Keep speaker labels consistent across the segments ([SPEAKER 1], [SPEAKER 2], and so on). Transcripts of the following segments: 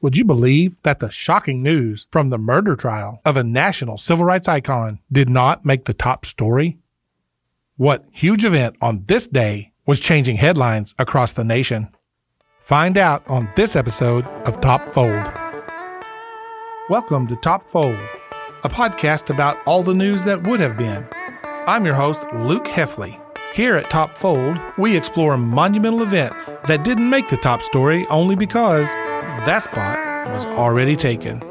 [SPEAKER 1] Would you believe that the shocking news from the murder trial of a national civil rights icon did not make the top story? What huge event on this day was changing headlines across the nation? Find out on this episode of Top Fold. Welcome to Top Fold, a podcast about all the news that would have been. I'm your host, Luke Heffley. Here at Top Fold, we explore monumental events that didn't make the top story only because that spot was already taken.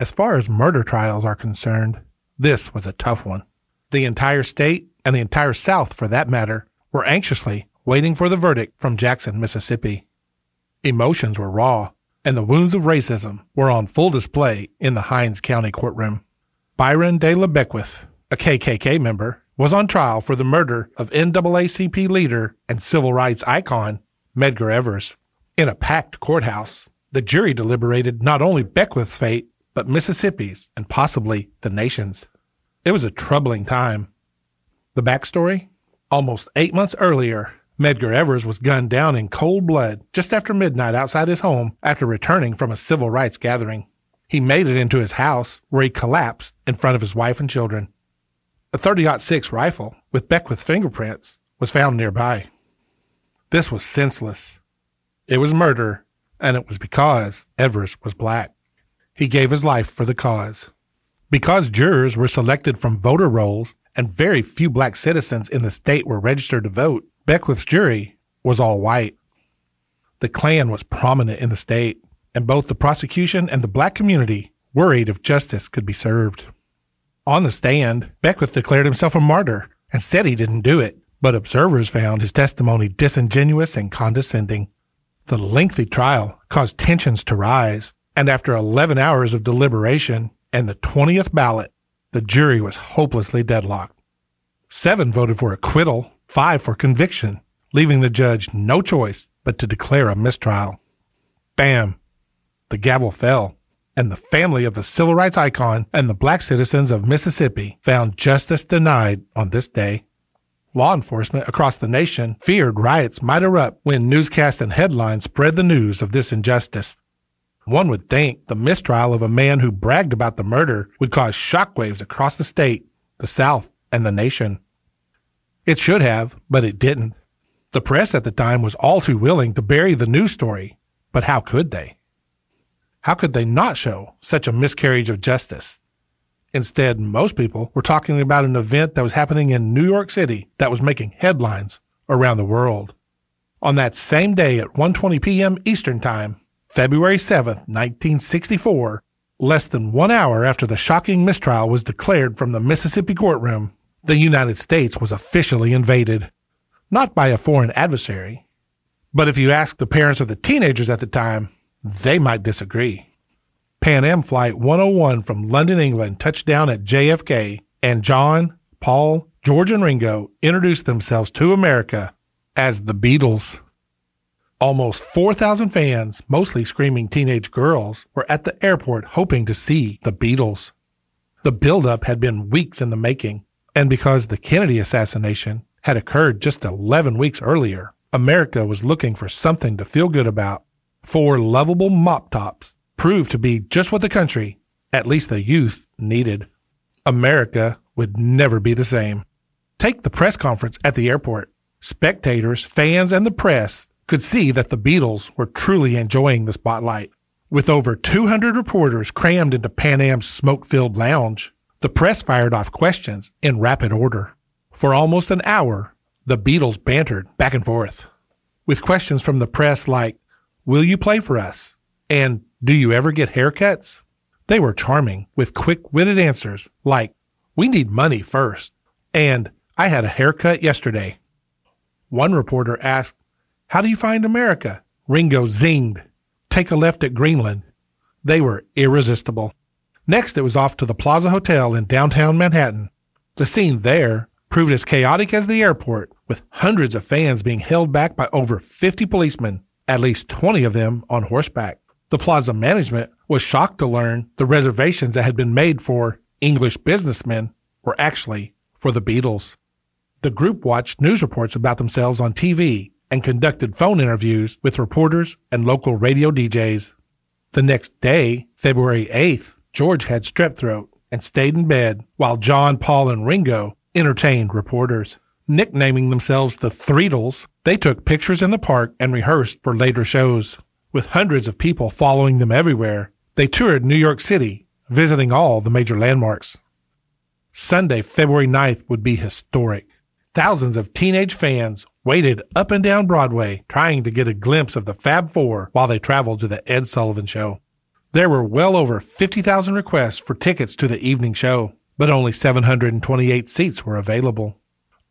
[SPEAKER 1] As far as murder trials are concerned, this was a tough one. The entire state, and the entire South for that matter, were anxiously waiting for the verdict from Jackson, Mississippi. Emotions were raw, and the wounds of racism were on full display in the Hinds County courtroom. Byron de la Beckwith, a KKK member, was on trial for the murder of NAACP leader and civil rights icon Medgar Evers. In a packed courthouse, the jury deliberated not only Beckwith's fate, but Mississippi's and possibly the nation's. It was a troubling time. The backstory? Almost eight months earlier, Medgar Evers was gunned down in cold blood just after midnight outside his home after returning from a civil rights gathering. He made it into his house where he collapsed in front of his wife and children. A 30-06 rifle with Beckwith's fingerprints was found nearby. This was senseless. It was murder, and it was because Evers was black. He gave his life for the cause. Because jurors were selected from voter rolls and very few black citizens in the state were registered to vote, Beckwith's jury was all white. The Klan was prominent in the state, and both the prosecution and the black community worried if justice could be served. On the stand, Beckwith declared himself a martyr and said he didn't do it, but observers found his testimony disingenuous and condescending. The lengthy trial caused tensions to rise, and after 11 hours of deliberation and the 20th ballot, the jury was hopelessly deadlocked. Seven voted for acquittal, five for conviction, leaving the judge no choice but to declare a mistrial. Bam! The gavel fell, and the family of the civil rights icon and the black citizens of Mississippi found justice denied on this day. Law enforcement across the nation feared riots might erupt when newscasts and headlines spread the news of this injustice. One would think the mistrial of a man who bragged about the murder would cause shockwaves across the state, the South, and the nation. It should have, but it didn't. The press at the time was all too willing to bury the news story, but how could they? How could they not show such a miscarriage of justice? Instead, most people were talking about an event that was happening in New York City that was making headlines around the world. On that same day at 1:20 p.m. Eastern Time, February 7, 1964, less than 1 hour after the shocking mistrial was declared from the Mississippi courtroom, the United States was officially invaded, not by a foreign adversary. But if you ask the parents of the teenagers at the time, they might disagree. Pan Am Flight 101 from London, England touched down at JFK, and John, Paul, George, and Ringo introduced themselves to America as the Beatles. Almost 4,000 fans, mostly screaming teenage girls, were at the airport hoping to see the Beatles. The buildup had been weeks in the making, and because the Kennedy assassination had occurred just 11 weeks earlier, America was looking for something to feel good about. Four lovable mop tops proved to be just what the country, at least the youth, needed. America would never be the same. Take the press conference at the airport. Spectators, fans, and the press could see that the Beatles were truly enjoying the spotlight. With over 200 reporters crammed into Pan Am's smoke filled lounge, the press fired off questions in rapid order. For almost an hour, the Beatles bantered back and forth with questions from the press like, Will you play for us? And do you ever get haircuts? They were charming with quick witted answers like, we need money first. And I had a haircut yesterday. One reporter asked, how do you find America? Ringo zinged, take a left at Greenland. They were irresistible. Next, it was off to the Plaza Hotel in downtown Manhattan. The scene there proved as chaotic as the airport, with hundreds of fans being held back by over 50 policemen, at least 20 of them on horseback. The plaza management was shocked to learn the reservations that had been made for English businessmen were actually for the Beatles. The group watched news reports about themselves on TV and conducted phone interviews with reporters and local radio DJs. The next day, February 8th, George had strep throat and stayed in bed while John, Paul, and Ringo entertained reporters. Nicknaming themselves the Threedles, they took pictures in the park and rehearsed for later shows. With hundreds of people following them everywhere, they toured New York City, visiting all the major landmarks. Sunday, February 9th would be historic. Thousands of teenage fans waited up and down Broadway trying to get a glimpse of the Fab Four while they traveled to the Ed Sullivan Show. There were well over 50,000 requests for tickets to the evening show, but only 728 seats were available.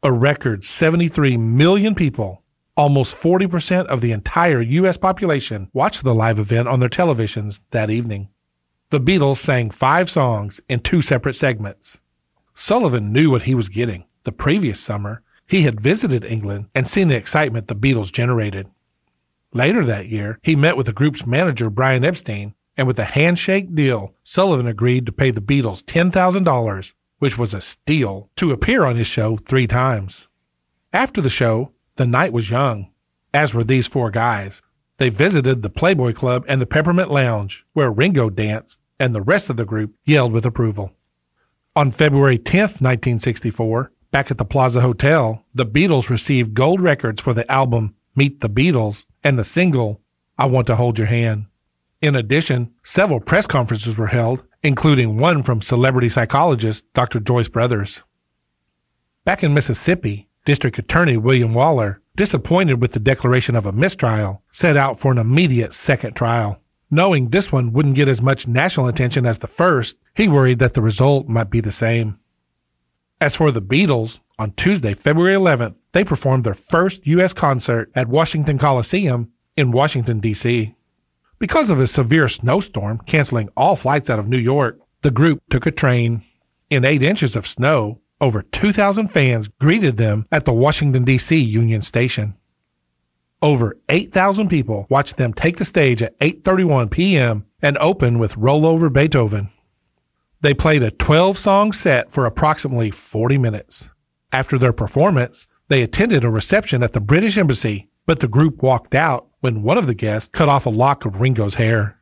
[SPEAKER 1] A record 73 million people, almost 40% of the entire U.S. population, watched the live event on their televisions that evening. The Beatles sang five songs in two separate segments. Sullivan knew what he was getting. The previous summer, he had visited England and seen the excitement the Beatles generated. Later that year, he met with the group's manager, Brian Epstein, and with a handshake deal, Sullivan agreed to pay the Beatles $10,000, which was a steal, to appear on his show three times. After the show, the night was young, as were these four guys. They visited the Playboy Club and the Peppermint Lounge, where Ringo danced, and the rest of the group yelled with approval. On February 10th, 1964, back at the Plaza Hotel, the Beatles received gold records for the album Meet the Beatles and the single I Want to Hold Your Hand. In addition, several press conferences were held, including one from celebrity psychologist Dr. Joyce Brothers. Back in Mississippi, District Attorney William Waller, disappointed with the declaration of a mistrial, set out for an immediate second trial. Knowing this one wouldn't get as much national attention as the first, he worried that the result might be the same. As for the Beatles, on Tuesday, February 11th, they performed their first U.S. concert at Washington Coliseum in Washington, D.C. Because of a severe snowstorm canceling all flights out of New York, the group took a train. In eight inches of snow, over 2,000 fans greeted them at the Washington, D.C. Union Station. Over 8,000 people watched them take the stage at 8:31 p.m. and open with Roll Over Beethoven. They played a 12 song set for approximately 40 minutes. After their performance, they attended a reception at the British Embassy, but the group walked out when one of the guests cut off a lock of Ringo's hair.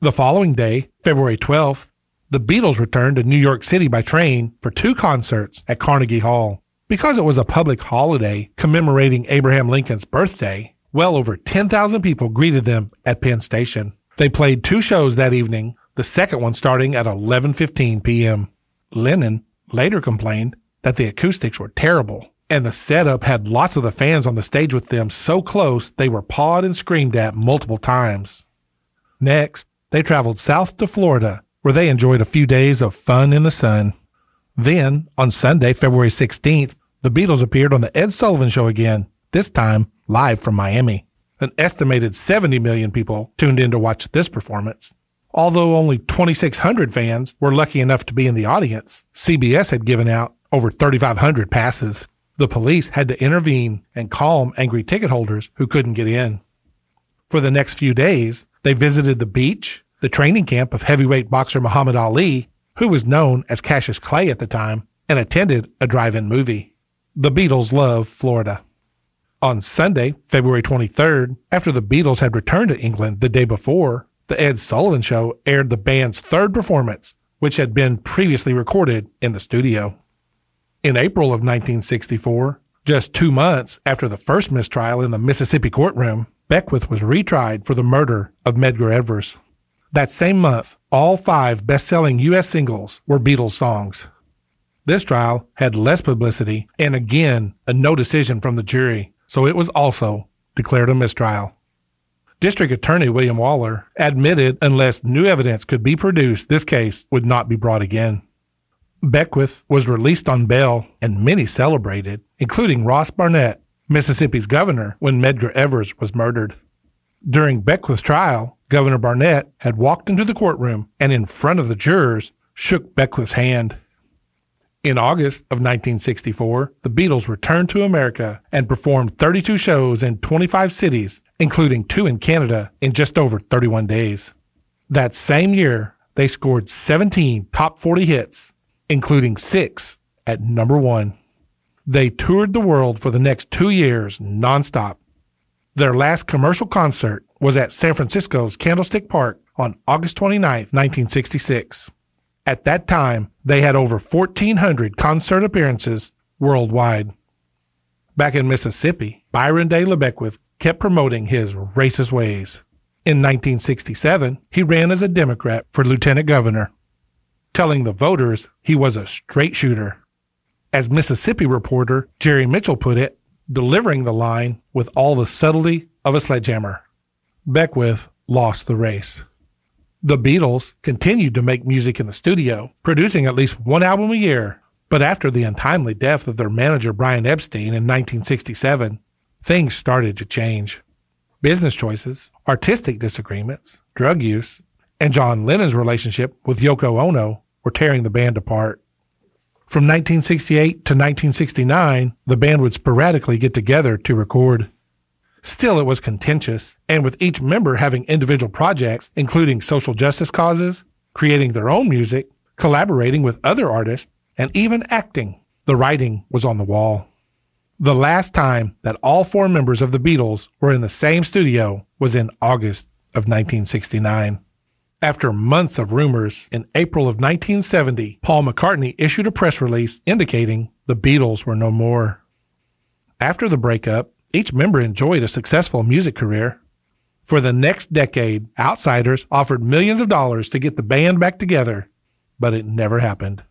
[SPEAKER 1] The following day, February 12th, the Beatles returned to New York City by train for two concerts at Carnegie Hall. Because it was a public holiday commemorating Abraham Lincoln's birthday, well over 10,000 people greeted them at Penn Station. They played two shows that evening, the second one starting at 11:15 p.m. Lennon later complained that the acoustics were terrible and the setup had lots of the fans on the stage with them so close they were pawed and screamed at multiple times. Next, they traveled south to Florida where they enjoyed a few days of fun in the sun. Then, on Sunday, February 16th, the Beatles appeared on The Ed Sullivan Show again, this time live from Miami. An estimated 70 million people tuned in to watch this performance. Although only 2,600 fans were lucky enough to be in the audience, CBS had given out over 3,500 passes. The police had to intervene and calm angry ticket holders who couldn't get in. For the next few days, they visited the beach, the training camp of heavyweight boxer Muhammad Ali, who was known as Cassius Clay at the time, and attended a drive-in movie. The Beatles love Florida. On Sunday, February 23rd, after the Beatles had returned to England the day before, the Ed Sullivan Show aired the band's third performance, which had been previously recorded in the studio. In April of 1964, just two months after the first mistrial in the Mississippi courtroom, Beckwith was retried for the murder of Medgar Evers. That same month, all five best-selling U.S. singles were Beatles songs. This trial had less publicity and again a no decision from the jury, so it was also declared a mistrial. District Attorney William Waller admitted unless new evidence could be produced, this case would not be brought again. Beckwith was released on bail and many celebrated, including Ross Barnett, Mississippi's governor, when Medgar Evers was murdered. During Beckwith's trial, Governor Barnett had walked into the courtroom and in front of the jurors shook Beckwith's hand. In August of 1964, the Beatles returned to America and performed 32 shows in 25 cities, including two in Canada, in just over 31 days. That same year, they scored 17 top 40 hits, including six at number one. They toured the world for the next two years nonstop. Their last commercial concert was at San Francisco's Candlestick Park on August 29, 1966. At that time, they had over 1,400 concert appearances worldwide. Back in Mississippi, Byron de la Beckwith kept promoting his racist ways. In 1967, he ran as a Democrat for lieutenant governor, telling the voters he was a straight shooter. As Mississippi reporter Jerry Mitchell put it, delivering the line with all the subtlety of a sledgehammer. Beckwith lost the race. The Beatles continued to make music in the studio, producing at least one album a year. But after the untimely death of their manager Brian Epstein in 1967, things started to change. Business choices, artistic disagreements, drug use, and John Lennon's relationship with Yoko Ono were tearing the band apart. From 1968 to 1969, the band would sporadically get together to record. Still, it was contentious, and with each member having individual projects, including social justice causes, creating their own music, collaborating with other artists, and even acting, the writing was on the wall. The last time that all four members of the Beatles were in the same studio was in August of 1969. After months of rumors, in April of 1970, Paul McCartney issued a press release indicating the Beatles were no more. After the breakup, each member enjoyed a successful music career. For the next decade, outsiders offered millions of dollars to get the band back together, but it never happened.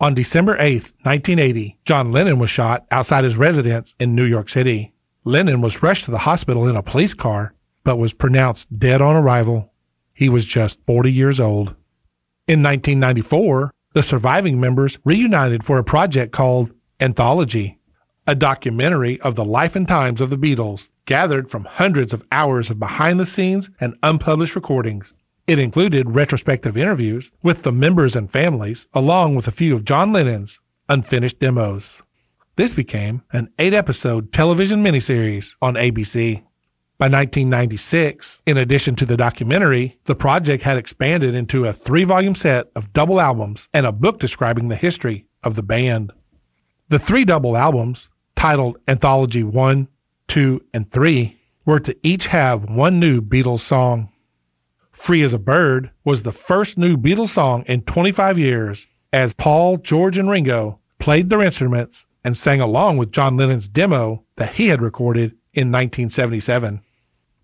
[SPEAKER 1] On December 8, 1980, John Lennon was shot outside his residence in New York City. Lennon was rushed to the hospital in a police car, but was pronounced dead on arrival. He was just 40 years old. In 1994, the surviving members reunited for a project called Anthology a documentary of the life and times of the Beatles, gathered from hundreds of hours of behind the scenes and unpublished recordings. It included retrospective interviews with the members and families, along with a few of John Lennon's unfinished demos. This became an eight episode television miniseries on ABC. By 1996, in addition to the documentary, the project had expanded into a three volume set of double albums and a book describing the history of the band. The three double albums titled Anthology 1, 2, and 3 were to each have one new Beatles song. Free as a Bird was the first new Beatles song in 25 years as Paul, George, and Ringo played their instruments and sang along with John Lennon's demo that he had recorded in 1977.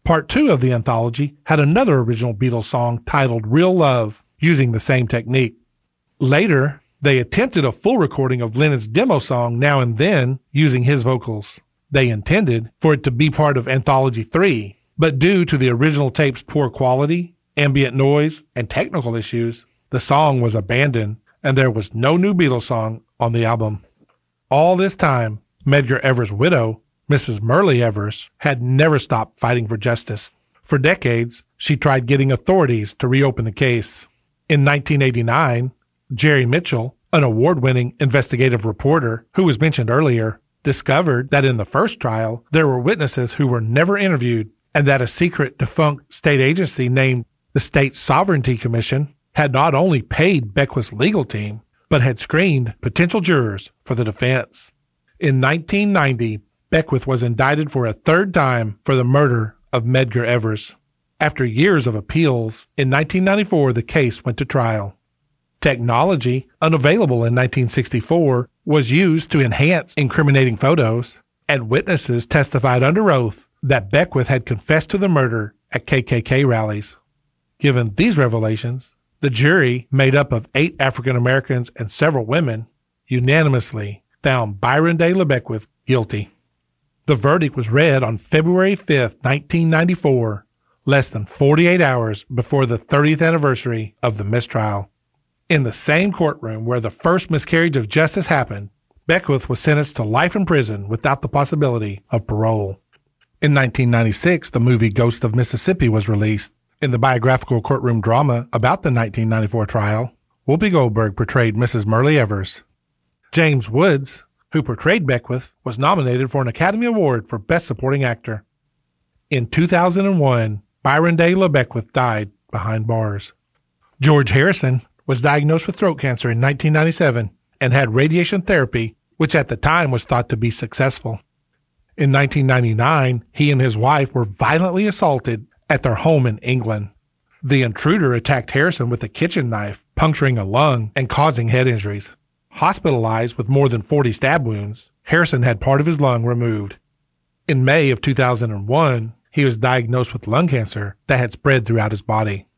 [SPEAKER 1] Part two of the anthology had another original Beatles song titled Real Love using the same technique. Later, they attempted a full recording of Lennon's demo song Now and Then using his vocals. They intended for it to be part of Anthology 3, but due to the original tape's poor quality, ambient noise, and technical issues, the song was abandoned and there was no new Beatles song on the album. All this time, Medgar Evers' widow, Mrs. Myrlie Evers, had never stopped fighting for justice. For decades, she tried getting authorities to reopen the case. In 1989, Jerry Mitchell, an award winning investigative reporter who was mentioned earlier, discovered that in the first trial, there were witnesses who were never interviewed and that a secret defunct state agency named the State Sovereignty Commission had not only paid Beckwith's legal team, but had screened potential jurors for the defense. In 1990, Beckwith was indicted for a third time for the murder of Medgar Evers. After years of appeals, in 1994 the case went to trial. Technology, unavailable in 1964, was used to enhance incriminating photos, and witnesses testified under oath that Beckwith had confessed to the murder at KKK rallies. Given these revelations, the jury, made up of eight African Americans and several women, unanimously found Byron de la Beckwith guilty. The verdict was read on February 5, 1994, less than 48 hours before the 30th anniversary of the mistrial. In the same courtroom where the first miscarriage of justice happened, Beckwith was sentenced to life in prison without the possibility of parole. In 1996, the movie Ghost of Mississippi was released. In the biographical courtroom drama about the 1994 trial, Whoopi Goldberg portrayed Mrs. Myrlie Evers. James Woods, who portrayed Beckwith, was nominated for an Academy Award for Best Supporting Actor. In 2001, Byron de la Beckwith died behind bars. George Harrison, was diagnosed with throat cancer in 1997 and had radiation therapy, which at the time was thought to be successful. In 1999, he and his wife were violently assaulted at their home in England. The intruder attacked Harrison with a kitchen knife, puncturing a lung and causing head injuries. Hospitalized with more than 40 stab wounds, Harrison had part of his lung removed. In May of 2001, he was diagnosed with lung cancer that had spread throughout his body.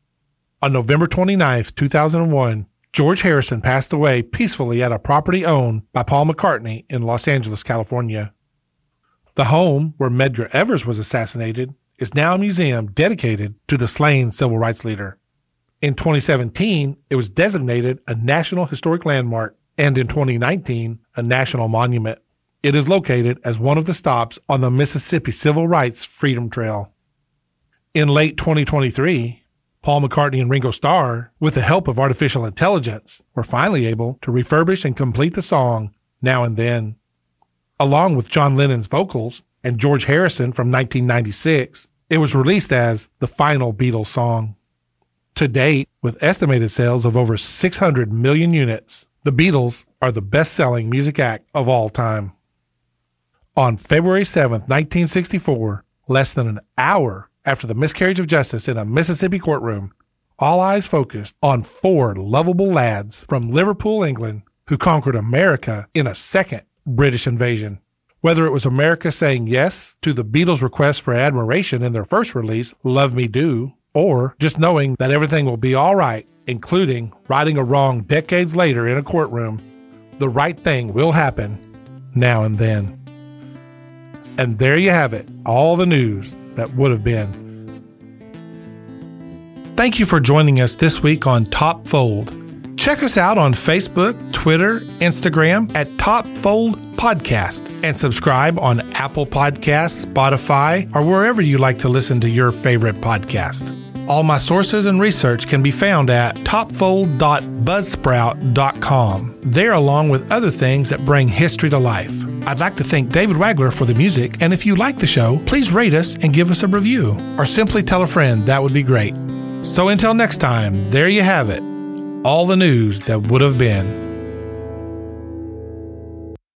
[SPEAKER 1] On November 29, 2001, George Harrison passed away peacefully at a property owned by Paul McCartney in Los Angeles, California. The home where Medgar Evers was assassinated is now a museum dedicated to the slain civil rights leader. In 2017, it was designated a National Historic Landmark, and in 2019, a National Monument. It is located as one of the stops on the Mississippi Civil Rights Freedom Trail. In late 2023, Paul McCartney and Ringo Starr, with the help of artificial intelligence, were finally able to refurbish and complete the song Now and Then. Along with John Lennon's vocals and George Harrison from 1996, it was released as the final Beatles song. To date, with estimated sales of over 600 million units, the Beatles are the best selling music act of all time. On February 7, 1964, less than an hour after the miscarriage of justice in a Mississippi courtroom, all eyes focused on four lovable lads from Liverpool, England, who conquered America in a second British invasion. Whether it was America saying yes to the Beatles' request for admiration in their first release, Love Me Do, or just knowing that everything will be all right, including righting a wrong decades later in a courtroom, the right thing will happen now and then. And there you have it, all the news that would have been. Thank you for joining us this week on Top Fold. Check us out on Facebook, Twitter, Instagram at Top Fold Podcast and subscribe on Apple Podcasts, Spotify, or wherever you like to listen to your favorite podcast. All my sources and research can be found at topfold.buzzsprout.com. There, along with other things that bring history to life. I'd like to thank David Wagler for the music, and if you like the show, please rate us and give us a review, or simply tell a friend. That would be great. So until next time, there you have it all the news that would have been.